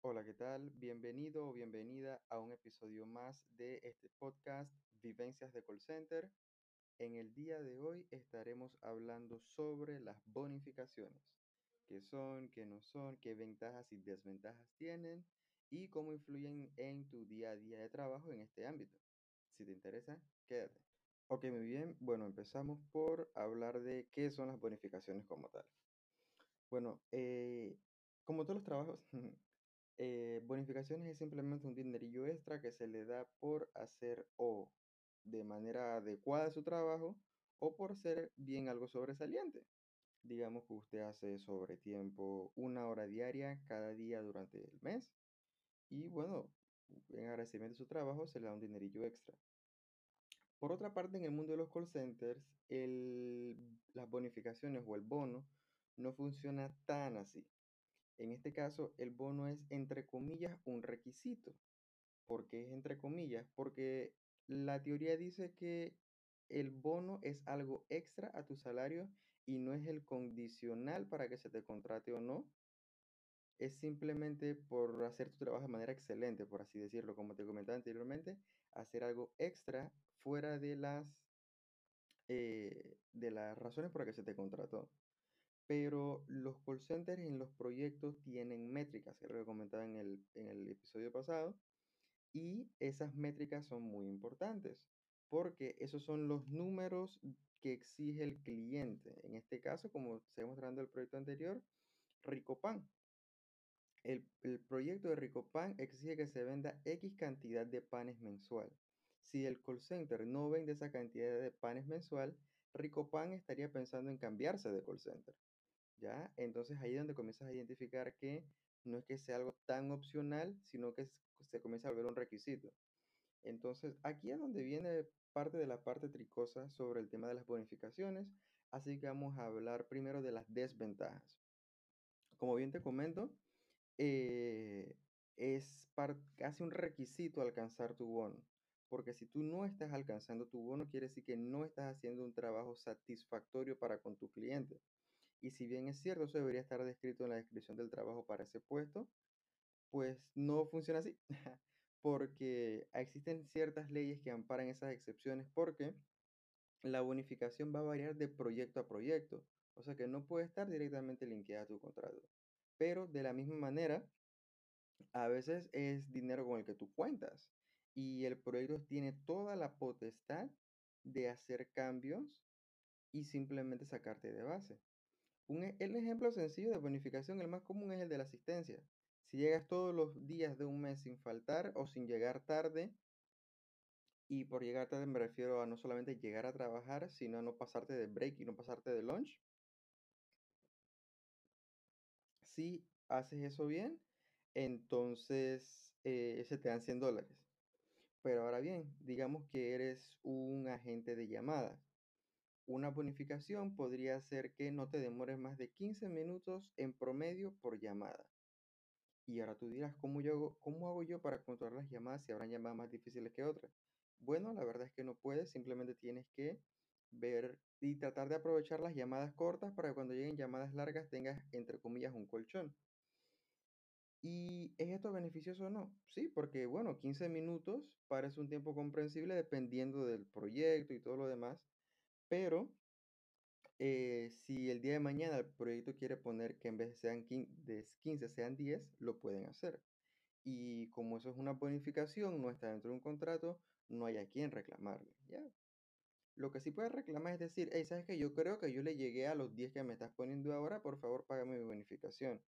Hola, ¿qué tal? Bienvenido o bienvenida a un episodio más de este podcast Vivencias de Call Center. En el día de hoy estaremos hablando sobre las bonificaciones, qué son, qué no son, qué ventajas y desventajas tienen y cómo influyen en tu día a día de trabajo en este ámbito. Si te interesa, quédate. Ok, muy bien. Bueno, empezamos por hablar de qué son las bonificaciones como tal. Bueno, eh, como todos los trabajos, eh, bonificaciones es simplemente un dinerillo extra que se le da por hacer o de manera adecuada su trabajo o por ser bien algo sobresaliente. Digamos que usted hace sobre tiempo una hora diaria cada día durante el mes y bueno, en agradecimiento de su trabajo se le da un dinerillo extra. Por otra parte, en el mundo de los call centers, el, las bonificaciones o el bono no funciona tan así. En este caso, el bono es, entre comillas, un requisito. ¿Por qué es entre comillas? Porque la teoría dice que el bono es algo extra a tu salario y no es el condicional para que se te contrate o no. Es simplemente por hacer tu trabajo de manera excelente, por así decirlo, como te comentaba anteriormente, hacer algo extra fuera de las, eh, de las razones por las que se te contrató. Pero los call centers en los proyectos tienen métricas, que lo comentaba en el, en el episodio pasado, y esas métricas son muy importantes, porque esos son los números que exige el cliente. En este caso, como se mostrando el proyecto anterior, Ricopan. El, el proyecto de Ricopan exige que se venda X cantidad de panes mensual. Si el call center no vende esa cantidad de panes mensual, Ricopan estaría pensando en cambiarse de call center. ¿Ya? Entonces ahí es donde comienzas a identificar que no es que sea algo tan opcional, sino que se comienza a volver un requisito. Entonces aquí es donde viene parte de la parte tricosa sobre el tema de las bonificaciones, así que vamos a hablar primero de las desventajas. Como bien te comento, eh, es casi un requisito alcanzar tu bono, porque si tú no estás alcanzando tu bono, quiere decir que no estás haciendo un trabajo satisfactorio para con tu cliente. Y si bien es cierto, eso debería estar descrito en la descripción del trabajo para ese puesto, pues no funciona así, porque existen ciertas leyes que amparan esas excepciones porque la bonificación va a variar de proyecto a proyecto, o sea que no puede estar directamente linkeada a tu contrato. Pero de la misma manera, a veces es dinero con el que tú cuentas y el proyecto tiene toda la potestad de hacer cambios y simplemente sacarte de base. Un, e, el ejemplo sencillo de bonificación, el más común es el de la asistencia. Si llegas todos los días de un mes sin faltar o sin llegar tarde, y por llegar tarde me refiero a no solamente llegar a trabajar, sino a no pasarte de break y no pasarte de lunch. Si haces eso bien, entonces eh, se te dan 100 dólares. Pero ahora bien, digamos que eres un agente de llamadas una bonificación podría ser que no te demores más de 15 minutos en promedio por llamada. Y ahora tú dirás, ¿cómo, yo ¿cómo hago yo para controlar las llamadas si habrán llamadas más difíciles que otras? Bueno, la verdad es que no puedes, simplemente tienes que ver y tratar de aprovechar las llamadas cortas para que cuando lleguen llamadas largas tengas, entre comillas, un colchón. ¿Y es esto beneficioso o no? Sí, porque bueno, 15 minutos parece un tiempo comprensible dependiendo del proyecto y todo lo demás, pero eh, si el día de mañana el proyecto quiere poner que en vez de sean 15 sean 10, lo pueden hacer. Y como eso es una bonificación, no está dentro de un contrato, no hay a quien reclamarle. ¿ya? Lo que sí puedes reclamar es decir, hey, ¿sabes que Yo creo que yo le llegué a los 10 que me estás poniendo ahora, por favor, págame mi bonificación.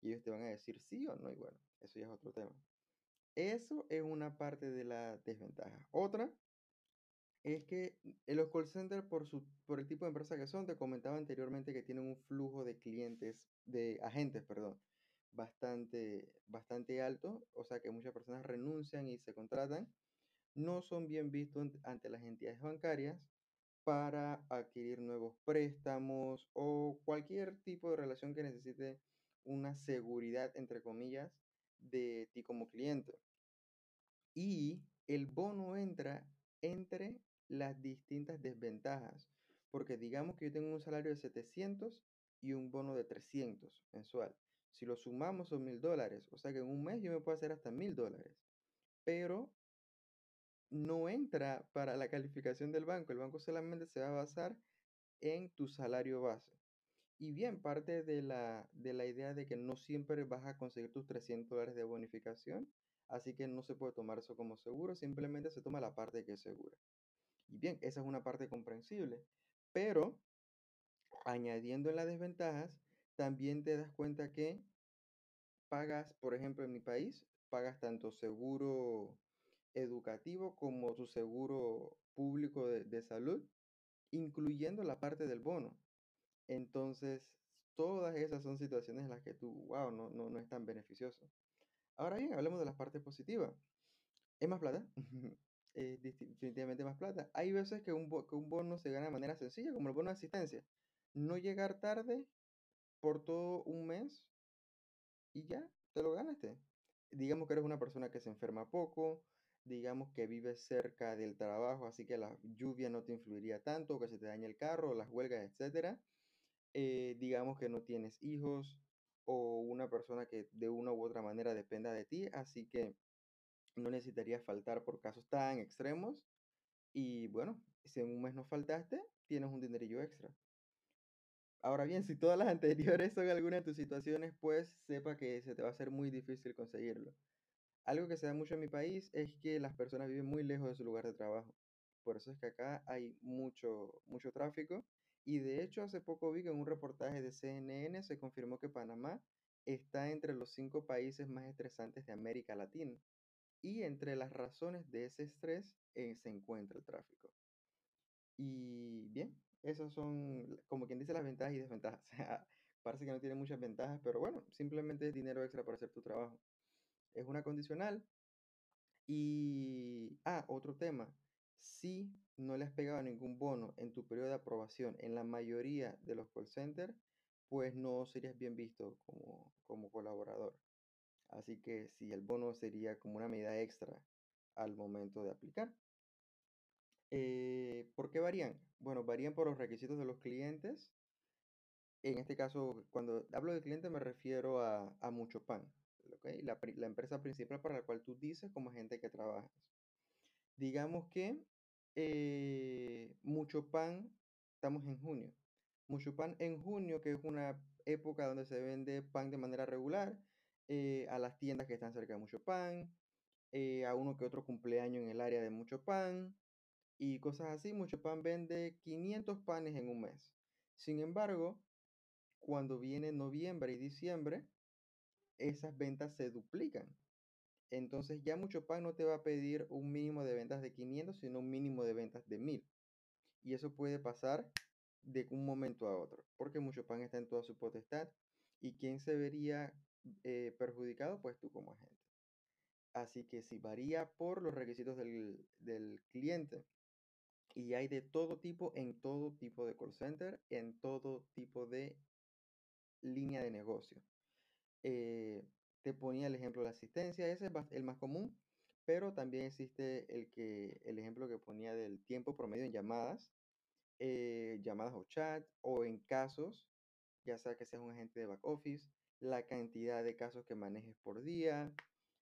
Y ellos te van a decir sí o no, y bueno, eso ya es otro tema. Eso es una parte de la desventaja. Otra es que en los call centers, por, su, por el tipo de empresa que son, te comentaba anteriormente que tienen un flujo de clientes, de agentes, perdón, bastante, bastante alto, o sea que muchas personas renuncian y se contratan, no son bien vistos ante las entidades bancarias para adquirir nuevos préstamos o cualquier tipo de relación que necesite una seguridad, entre comillas, de ti como cliente. Y el bono entra entre las distintas desventajas. Porque digamos que yo tengo un salario de 700 y un bono de 300 mensual. Si lo sumamos son mil dólares. O sea que en un mes yo me puedo hacer hasta mil dólares. Pero no entra para la calificación del banco. El banco solamente se va a basar en tu salario base. Y bien, parte de la, de la idea de que no siempre vas a conseguir tus 300 dólares de bonificación, así que no se puede tomar eso como seguro, simplemente se toma la parte que es segura. Y bien, esa es una parte comprensible, pero añadiendo en las desventajas, también te das cuenta que pagas, por ejemplo, en mi país, pagas tanto seguro educativo como tu seguro público de, de salud, incluyendo la parte del bono. Entonces, todas esas son situaciones en las que tú, wow, no, no, no es tan beneficioso. Ahora bien, hablemos de las partes positivas. ¿Es más plata? es definitivamente más plata. Hay veces que un, que un bono se gana de manera sencilla, como el bono de asistencia. No llegar tarde por todo un mes y ya, te lo ganaste. Digamos que eres una persona que se enferma poco, digamos que vives cerca del trabajo, así que la lluvia no te influiría tanto, que se te dañe el carro, las huelgas, etcétera eh, digamos que no tienes hijos o una persona que de una u otra manera dependa de ti, así que no necesitarías faltar por casos tan extremos. Y bueno, si en un mes no faltaste, tienes un dinerillo extra. Ahora bien, si todas las anteriores son algunas de tus situaciones, pues sepa que se te va a hacer muy difícil conseguirlo. Algo que se da mucho en mi país es que las personas viven muy lejos de su lugar de trabajo. Por eso es que acá hay mucho, mucho tráfico y de hecho, hace poco vi que en un reportaje de CNN se confirmó que Panamá está entre los cinco países más estresantes de América Latina. Y entre las razones de ese estrés eh, se encuentra el tráfico. Y bien, esas son, como quien dice, las ventajas y desventajas. parece que no tiene muchas ventajas, pero bueno, simplemente es dinero extra para hacer tu trabajo. Es una condicional. Y, ah, otro tema si no le has pegado ningún bono en tu periodo de aprobación en la mayoría de los call centers, pues no serías bien visto como, como colaborador. Así que si el bono sería como una medida extra al momento de aplicar. Eh, ¿Por qué varían? Bueno, varían por los requisitos de los clientes. En este caso, cuando hablo de cliente me refiero a, a Mucho Pan, la, empresa principal para la cual tú dices como gente que trabajas. Digamos que eh, mucho pan, estamos en junio. Mucho pan en junio, que es una época donde se vende pan de manera regular, eh, a las tiendas que están cerca de mucho pan, eh, a uno que otro cumpleaños en el área de mucho pan y cosas así. Mucho pan vende 500 panes en un mes. Sin embargo, cuando viene noviembre y diciembre, esas ventas se duplican. Entonces ya mucho pan no te va a pedir un mínimo de ventas de 500, sino un mínimo de ventas de 1000. Y eso puede pasar de un momento a otro, porque mucho pan está en toda su potestad. ¿Y quién se vería eh, perjudicado? Pues tú como agente. Así que si varía por los requisitos del, del cliente. Y hay de todo tipo en todo tipo de call center, en todo tipo de línea de negocio. Eh, te ponía el ejemplo de la asistencia, ese es el más común, pero también existe el, que, el ejemplo que ponía del tiempo promedio en llamadas, eh, llamadas o chat, o en casos, ya sea que seas un agente de back office, la cantidad de casos que manejes por día,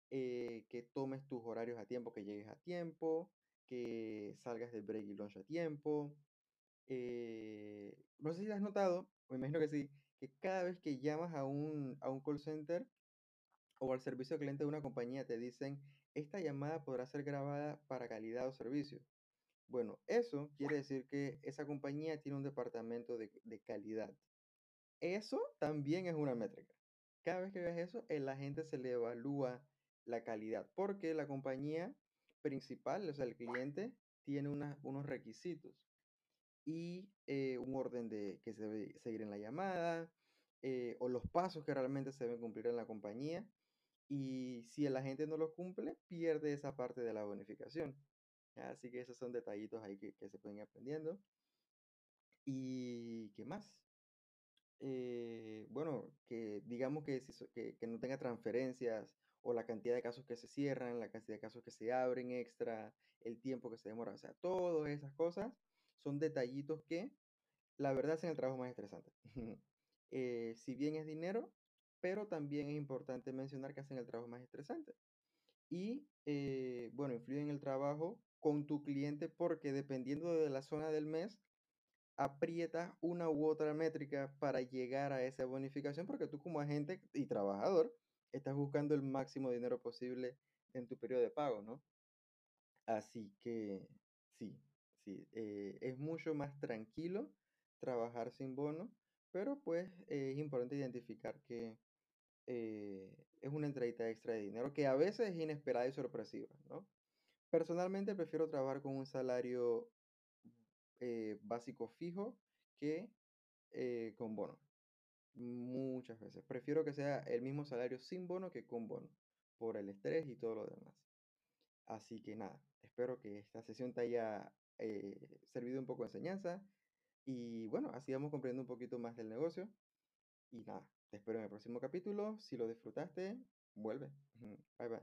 eh, que tomes tus horarios a tiempo, que llegues a tiempo, que salgas del break y lunch a tiempo. No sé si has notado, me imagino que sí, que cada vez que llamas a un, a un call center, o al servicio al cliente de una compañía te dicen, esta llamada podrá ser grabada para calidad o servicio. Bueno, eso quiere decir que esa compañía tiene un departamento de, de calidad. Eso también es una métrica. Cada vez que veas eso, el agente se le evalúa la calidad, porque la compañía principal, o sea, el cliente, tiene unos requisitos y eh, un orden de que se debe seguir en la llamada, eh, o los pasos que realmente se deben cumplir en la compañía. Y si el agente no lo cumple, pierde esa parte de la bonificación. Así que esos son detallitos ahí que, se pueden ir aprendiendo. ¿Y qué más? eh, bueno, que digamos que, que, que no tenga transferencias o la cantidad de casos que se cierran, la cantidad de casos que se abren extra, el tiempo que se demora, o sea, todas esas cosas son detallitos que la verdad hacen el trabajo más estresante. Eh, si bien es dinero, pero también es importante mencionar que hacen el trabajo más estresante. Y eh, bueno, influyen en el trabajo con tu cliente porque dependiendo de la zona del mes, aprietas una u otra métrica para llegar a esa bonificación, porque tú como agente y trabajador estás buscando el máximo dinero posible en tu periodo de pago, ¿no? Así que sí, sí, eh, es mucho más tranquilo trabajar sin bono, pero pues es importante identificar que eh, es una entradita extra de dinero que a veces es inesperada y sorpresiva, ¿no? Personalmente prefiero trabajar con un salario eh, básico fijo que eh, con bono. Muchas veces. Prefiero que sea el mismo salario sin bono que con bono, por el estrés y todo lo demás. Así que nada, espero que esta sesión te haya eh, servido un poco de enseñanza. Y bueno, así vamos comprendiendo un poquito más del negocio. Y nada, te espero en el próximo capítulo. Si lo disfrutaste, vuelve. Bye bye.